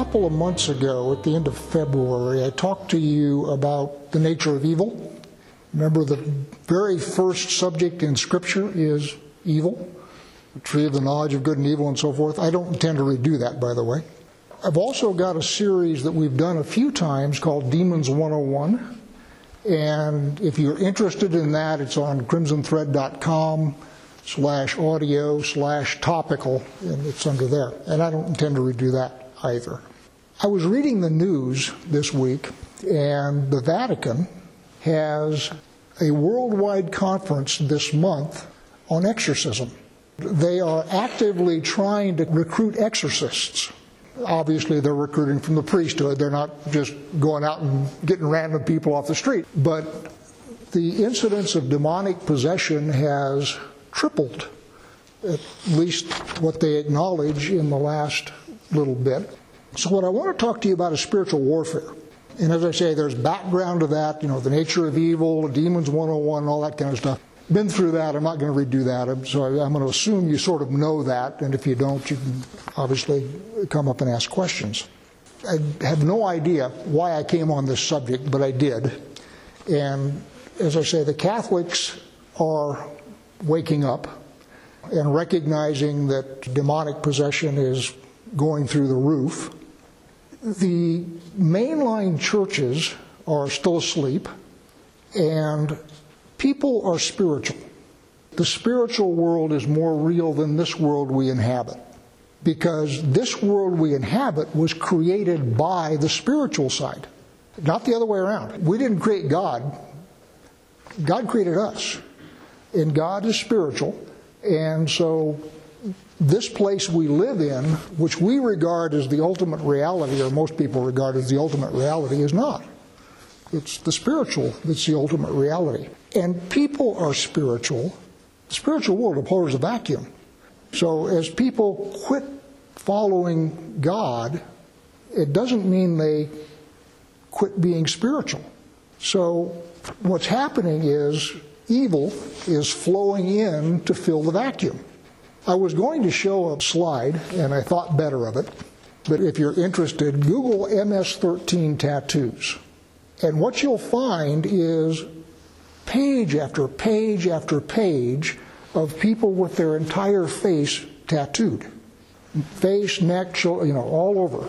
couple of months ago, at the end of February, I talked to you about the nature of evil. Remember, the very first subject in Scripture is evil, the tree of the knowledge of good and evil, and so forth. I don't intend to redo that, by the way. I've also got a series that we've done a few times called Demons 101. And if you're interested in that, it's on crimsonthread.com slash audio slash topical, and it's under there. And I don't intend to redo that either. I was reading the news this week, and the Vatican has a worldwide conference this month on exorcism. They are actively trying to recruit exorcists. Obviously, they're recruiting from the priesthood. They're not just going out and getting random people off the street. But the incidence of demonic possession has tripled, at least what they acknowledge in the last little bit. So, what I want to talk to you about is spiritual warfare. And as I say, there's background to that, you know, the nature of evil, demons 101, all that kind of stuff. Been through that. I'm not going to redo that. So I'm going to assume you sort of know that. And if you don't, you can obviously come up and ask questions. I have no idea why I came on this subject, but I did. And as I say, the Catholics are waking up and recognizing that demonic possession is going through the roof. The mainline churches are still asleep, and people are spiritual. The spiritual world is more real than this world we inhabit. Because this world we inhabit was created by the spiritual side, not the other way around. We didn't create God, God created us and God is spiritual. And so, this place we live in, which we regard as the ultimate reality, or most people regard as the ultimate reality, is not. It's the spiritual that's the ultimate reality. And people are spiritual. The spiritual world abhors a vacuum. So, as people quit following God, it doesn't mean they quit being spiritual. So, what's happening is evil is flowing in to fill the vacuum. I was going to show a slide, and I thought better of it, but if you're interested, Google MS13 tattoos. And what you'll find is page after page after page of people with their entire face tattooed face, neck, you know, all over.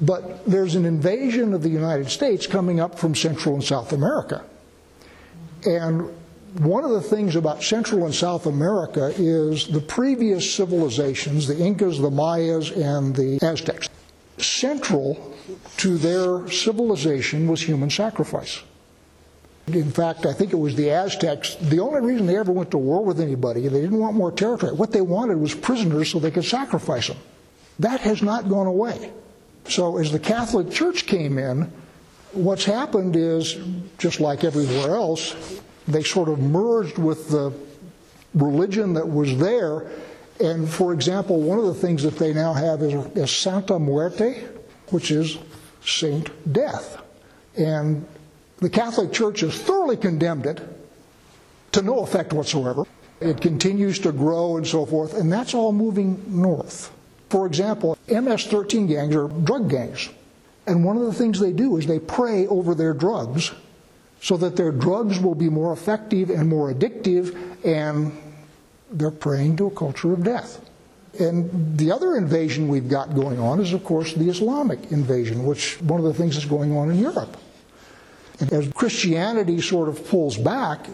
But there's an invasion of the United States coming up from Central and South America. And one of the things about Central and South America is the previous civilizations, the Incas, the Mayas, and the Aztecs. Central to their civilization was human sacrifice. In fact, I think it was the Aztecs. The only reason they ever went to war with anybody, they didn't want more territory. What they wanted was prisoners so they could sacrifice them. That has not gone away. So as the Catholic Church came in, what's happened is, just like everywhere else, they sort of merged with the religion that was there. And for example, one of the things that they now have is, is Santa Muerte, which is Saint Death. And the Catholic Church has thoroughly condemned it to no effect whatsoever. It continues to grow and so forth, and that's all moving north. For example, MS 13 gangs are drug gangs. And one of the things they do is they pray over their drugs so that their drugs will be more effective and more addictive, and they're praying to a culture of death. And the other invasion we've got going on is, of course, the Islamic invasion, which one of the things that's going on in Europe. And as Christianity sort of pulls back,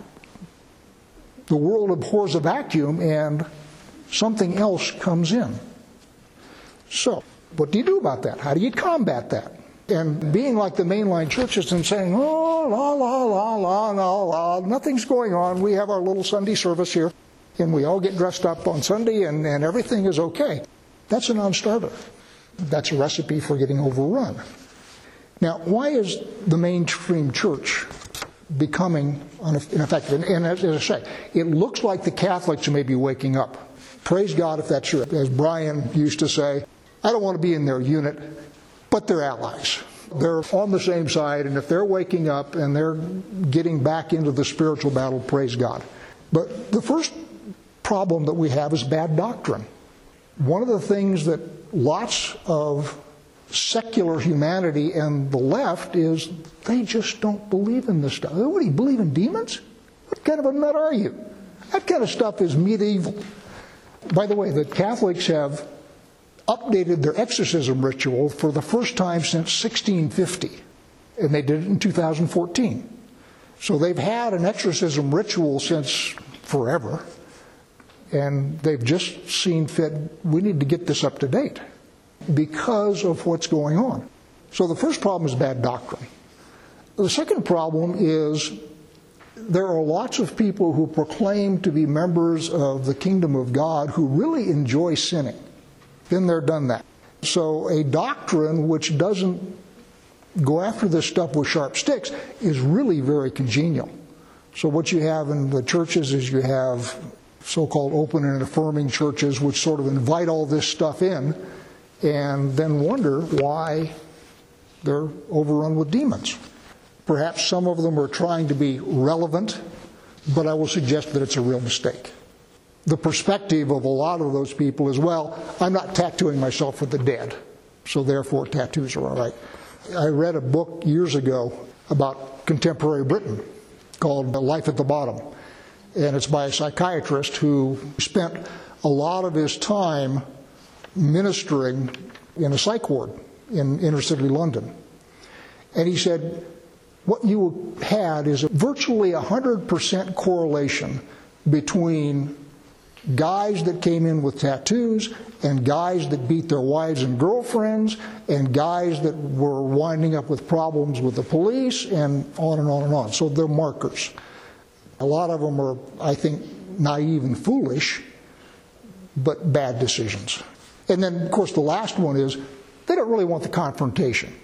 the world abhors a vacuum and something else comes in. So, what do you do about that? How do you combat that? And being like the mainline churches and saying, oh, la, la, la, la, la, la, nothing's going on. We have our little Sunday service here, and we all get dressed up on Sunday, and, and everything is okay. That's a non starter. That's a recipe for getting overrun. Now, why is the mainstream church becoming ineffective? And as I say, it looks like the Catholics may be waking up. Praise God if that's true. As Brian used to say, I don't want to be in their unit but they're allies. They're on the same side, and if they're waking up and they're getting back into the spiritual battle, praise God. But the first problem that we have is bad doctrine. One of the things that lots of secular humanity and the left is they just don't believe in this stuff. What do you believe in demons? What kind of a nut are you? That kind of stuff is medieval. By the way, the Catholics have updated their exorcism ritual for the first time since 1650, and they did it in 2014. So they've had an exorcism ritual since forever, and they've just seen fit, we need to get this up to date because of what's going on. So the first problem is bad doctrine. The second problem is there are lots of people who proclaim to be members of the kingdom of God who really enjoy sinning. Been there, done that. So a doctrine which doesn't go after this stuff with sharp sticks is really very congenial. So what you have in the churches is you have so-called open and affirming churches which sort of invite all this stuff in and then wonder why they're overrun with demons. Perhaps some of them are trying to be relevant, but I will suggest that it's a real mistake. The perspective of a lot of those people as well, I'm not tattooing myself with the dead, so therefore tattoos are all right. I read a book years ago about contemporary Britain called Life at the Bottom, and it's by a psychiatrist who spent a lot of his time ministering in a psych ward in inner city London. And he said, what you had is a virtually 100% correlation between guys that came in with tattoos and guys that beat their wives and girlfriends and guys that were winding up with problems with the police and on and on and on. So they're markers. A lot of them are, I think, naive and foolish, but bad decisions. And then, of course, the last one is they don't really want the confrontation.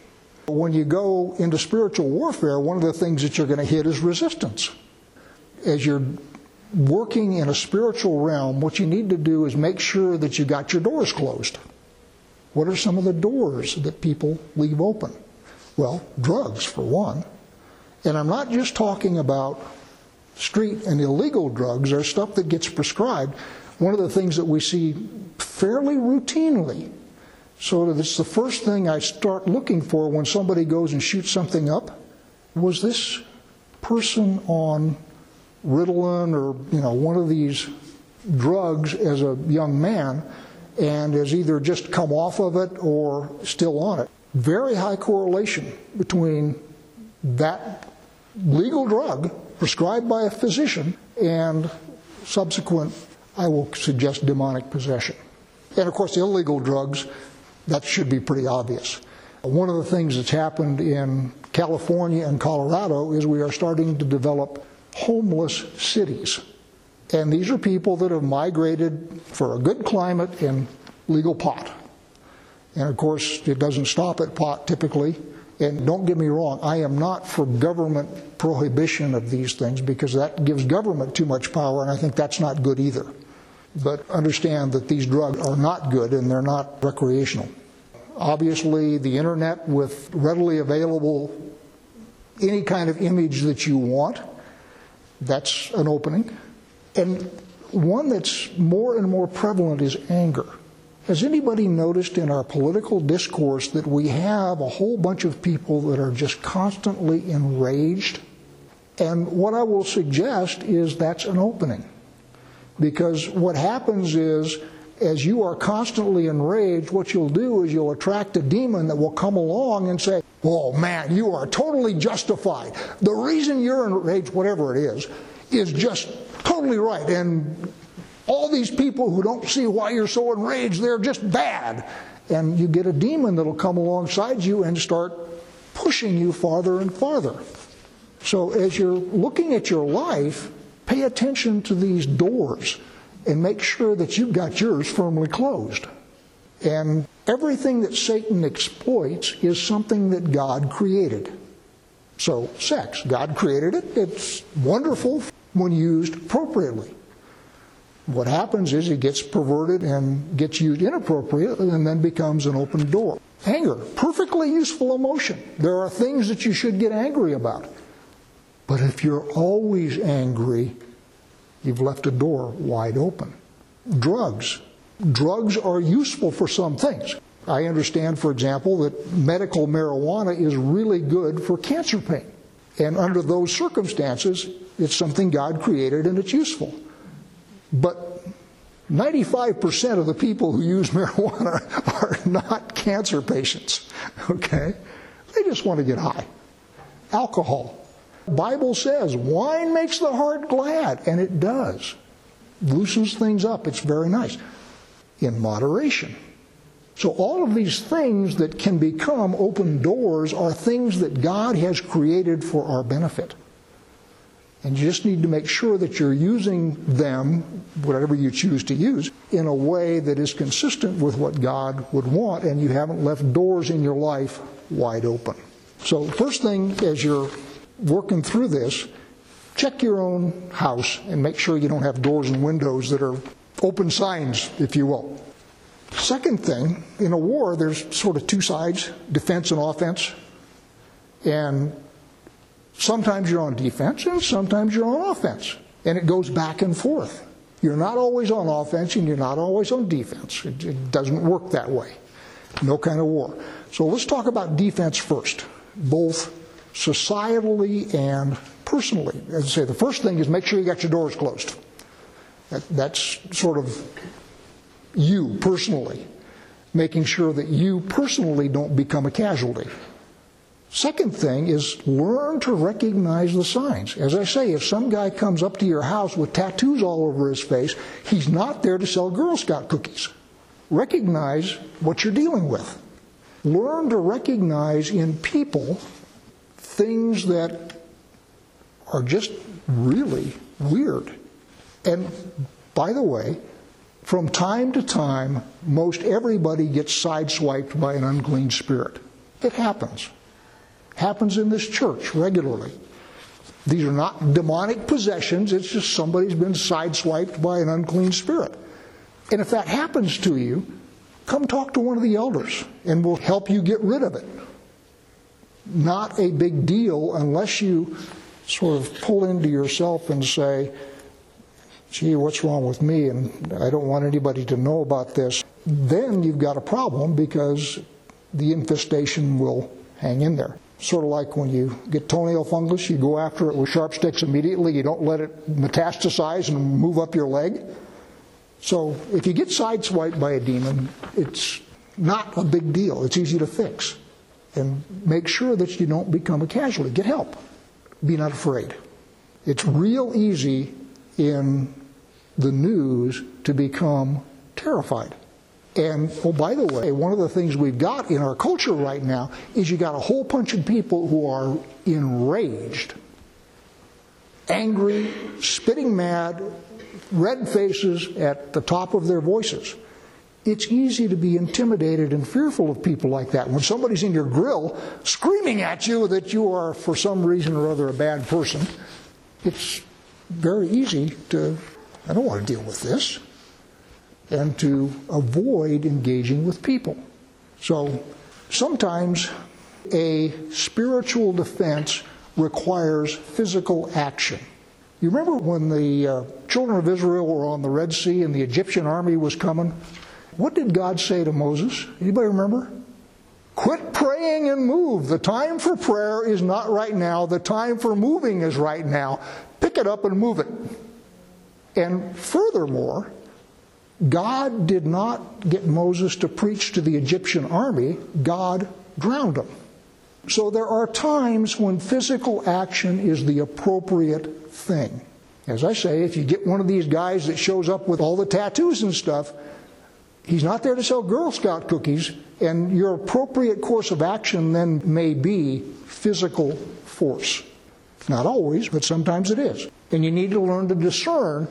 When you go into spiritual warfare, one of the things that you're going to hit is resistance. As you're working in a spiritual realm, what you need to do is make sure that you got your doors closed. What are some of the doors that people leave open? Well, drugs, for one. And I'm not just talking about street and illegal drugs, there's stuff that gets prescribed. One of the things that we see fairly routinely, so that it's the first thing I start looking for when somebody goes and shoots something up. Was this person on Ritalin or you know one of these drugs as a young man and has either just come off of it or still on it? Very high correlation between that legal drug prescribed by a physician and subsequent I will suggest demonic possession. And of course, illegal drugs, that should be pretty obvious. One of the things that's happened in California and Colorado is we are starting to develop homeless cities. And these are people that have migrated for a good climate and legal pot. And of course, it doesn't stop at pot typically. And don't get me wrong, I am not for government prohibition of these things because that gives government too much power, and I think that's not good either but understand that these drugs are not good and they're not recreational. Obviously, the internet with readily available any kind of image that you want, that's an opening. And one that's more and more prevalent is anger. Has anybody noticed in our political discourse that we have a whole bunch of people that are just constantly enraged? And what I will suggest is that's an opening. Because what happens is, as you are constantly enraged, what you'll do is you'll attract a demon that will come along and say, Oh man, you are totally justified. The reason you're enraged, whatever it is, is just totally right. And all these people who don't see why you're so enraged, they're just bad. And you get a demon that'll come alongside you and start pushing you farther and farther. So as you're looking at your life, Pay attention to these doors and make sure that you've got yours firmly closed. And everything that Satan exploits is something that God created. So, sex, God created it. It's wonderful when used appropriately. What happens is it gets perverted and gets used inappropriately and then becomes an open door. Anger, perfectly useful emotion. There are things that you should get angry about. But if you're always angry, you've left a door wide open. Drugs. Drugs are useful for some things. I understand, for example, that medical marijuana is really good for cancer pain. And under those circumstances, it's something God created and it's useful. But 95% of the people who use marijuana are not cancer patients, okay? They just want to get high. Alcohol. Bible says wine makes the heart glad, and it does. Loosens things up. It's very nice. In moderation. So, all of these things that can become open doors are things that God has created for our benefit. And you just need to make sure that you're using them, whatever you choose to use, in a way that is consistent with what God would want, and you haven't left doors in your life wide open. So, first thing as you're working through this, check your own house and make sure you don't have doors and windows that are open signs, if you will. Second thing, in a war, there's sort of two sides defense and offense. And sometimes you're on defense and sometimes you're on offense. And it goes back and forth. You're not always on offense and you're not always on defense. It, it doesn't work that way. No kind of war. So let's talk about defense first, both societally and personally. As I say, the first thing is make sure you got your doors closed. That, that's sort of you personally, making sure that you personally don't become a casualty. Second thing is learn to recognize the signs. As I say, if some guy comes up to your house with tattoos all over his face, he's not there to sell Girl Scout cookies. Recognize what you're dealing with. Learn to recognize in people things that are just really weird. And by the way, from time to time, most everybody gets sideswiped by an unclean spirit. It happens. Happens in this church regularly. These are not demonic possessions, it's just somebody's been sideswiped by an unclean spirit. And if that happens to you, come talk to one of the elders and we'll help you get rid of it. Not a big deal unless you sort of pull into yourself and say, gee, what's wrong with me? And I don't want anybody to know about this. Then you've got a problem because the infestation will hang in there. Sort of like when you get toenail fungus, you go after it with sharp sticks immediately. You don't let it metastasize and move up your leg. So if you get sideswiped by a demon, it's not a big deal. It's easy to fix. And make sure that you don't become a casualty. Get help. Be not afraid. It's real easy in the news to become terrified. And oh, by the way, one of the things we've got in our culture right now is you got a whole bunch of people who are enraged, angry, spitting mad, red faces at the top of their voices. It's easy to be intimidated and fearful of people like that. When somebody's in your grill screaming at you that you are, for some reason or other, a bad person, it's very easy to, I don't want to deal with this, and to avoid engaging with people. So sometimes a spiritual defense requires physical action. You remember when the uh, children of Israel were on the Red Sea and the Egyptian army was coming? What did God say to Moses? Anybody remember? Quit praying and move. The time for prayer is not right now. The time for moving is right now. Pick it up and move it. And furthermore, God did not get Moses to preach to the Egyptian army, God drowned him. So there are times when physical action is the appropriate thing. As I say, if you get one of these guys that shows up with all the tattoos and stuff, he's not there to sell Girl Scout cookies, and your appropriate course of action then may be physical force. Not always, but sometimes it is. And you need to learn to discern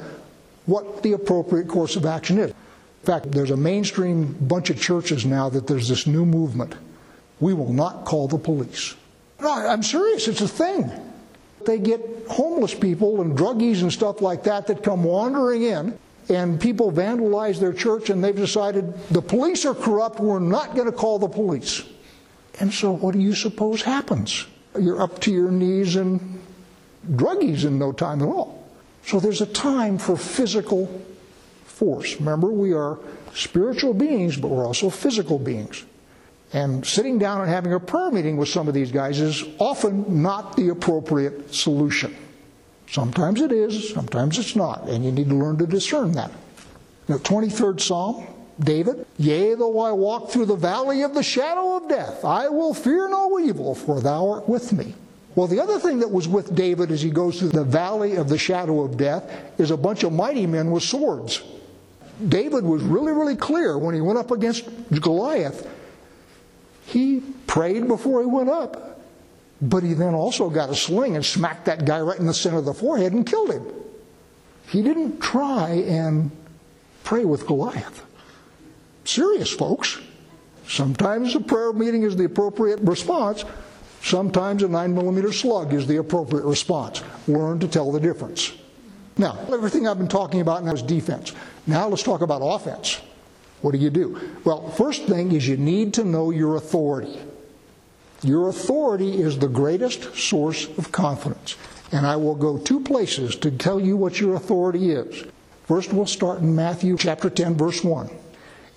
what the appropriate course of action is. In fact, there's a mainstream bunch of churches now that there's this new movement. We will not call the police. No, I'm serious, it's a thing. They get homeless people and druggies and stuff like that that come wandering in, and people vandalize their church, and they've decided the police are corrupt, we're not going to call the police. And so, what do you suppose happens? You're up to your knees in druggies in no time at all. So there's a time for physical force. Remember, we are spiritual beings, but we're also physical beings. And sitting down and having a prayer meeting with some of these guys is often not the appropriate solution. Sometimes it is, sometimes it's not, and you need to learn to discern that. The 23rd Psalm, David, Yea, though I walk through the valley of the shadow of death, I will fear no evil, for thou art with me. Well, the other thing that was with David as he goes through the valley of the shadow of death is a bunch of mighty men with swords. David was really, really clear when he went up against Goliath. He prayed before he went up, but he then also got a sling and smacked that guy right in the center of the forehead and killed him. He didn't try and pray with Goliath. Serious, folks. Sometimes a prayer meeting is the appropriate response. Sometimes a 9 millimeter slug is the appropriate response. Learn to tell the difference. Now, everything I've been talking about now is defense. Now let's talk about offense. What do you do? Well, first thing is you need to know your authority. Your authority is the greatest source of confidence. And I will go two places to tell you what your authority is. First, we'll start in Matthew chapter 10, verse 1.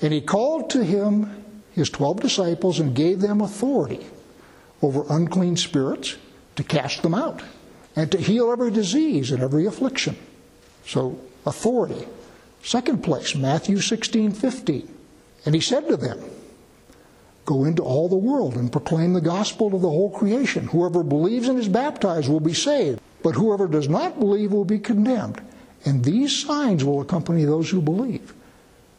And he called to him his twelve disciples and gave them authority over unclean spirits to cast them out and to heal every disease and every affliction. So, authority. Second place, Matthew 16, 15. And he said to them, Go into all the world and proclaim the gospel to the whole creation. Whoever believes and is baptized will be saved, but whoever does not believe will be condemned. And these signs will accompany those who believe.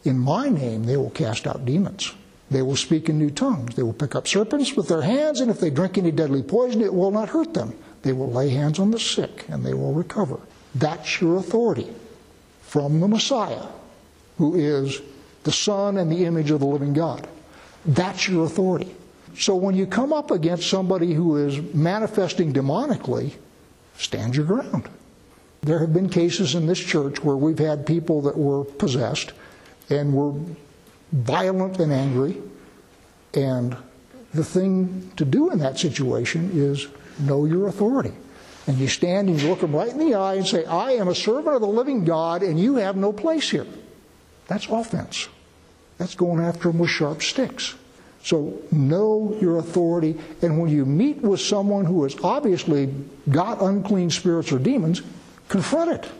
In my name they will cast out demons. They will speak in new tongues. They will pick up serpents with their hands, and if they drink any deadly poison, it will not hurt them. They will lay hands on the sick, and they will recover. That's your authority from the Messiah, who is the Son and the image of the living God. That's your authority. So when you come up against somebody who is manifesting demonically, stand your ground. There have been cases in this church where we've had people that were possessed and were violent and angry. And the thing to do in that situation is know your authority. And you stand and you look them right in the eye and say, I am a servant of the living God, and you have no place here. That's offense. That's going after them with sharp sticks. So know your authority, and when you meet with someone who has obviously got unclean spirits or demons, confront it.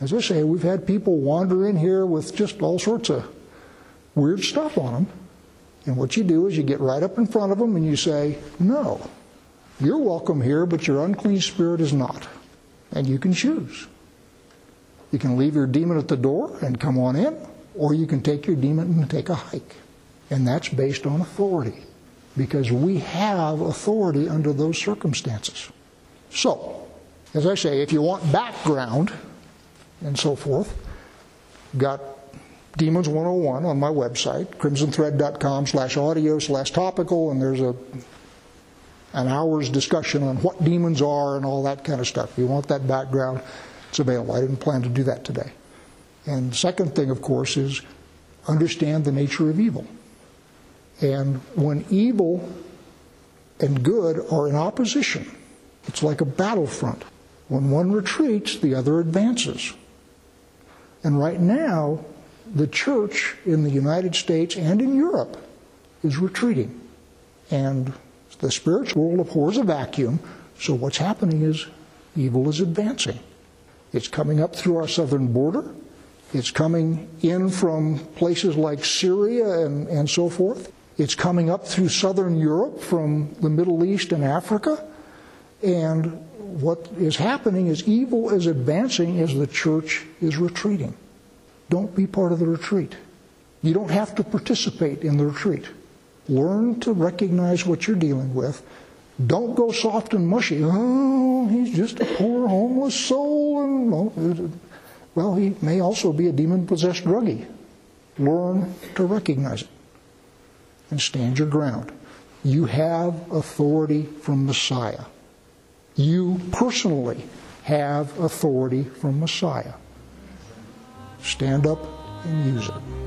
As I say, we've had people wander in here with just all sorts of weird stuff on them. And what you do is you get right up in front of them and you say, No, you're welcome here, but your unclean spirit is not. And you can choose. You can leave your demon at the door and come on in, or you can take your demon and take a hike. And that's based on authority, because we have authority under those circumstances. So, as I say, if you want background, and so forth. Got Demons 101 on my website, crimsonthread.com slash audio slash topical, and there's a an hour's discussion on what demons are and all that kind of stuff. If you want that background, it's available. I didn't plan to do that today. And the second thing, of course, is understand the nature of evil. And when evil and good are in opposition, it's like a battlefront. When one retreats, the other advances. And right now, the church in the United States and in Europe is retreating. And the spiritual world abhors a vacuum, so what's happening is evil is advancing. It's coming up through our southern border. It's coming in from places like Syria and, and so forth. It's coming up through southern Europe from the Middle East and Africa. And what is happening is evil is advancing as the church is retreating. Don't be part of the retreat. You don't have to participate in the retreat. Learn to recognize what you're dealing with. Don't go soft and mushy. Oh, he's just a poor homeless soul. And, well, he may also be a demon possessed druggie. Learn to recognize it and stand your ground. You have authority from Messiah. You personally have authority from Messiah. Stand up and use it.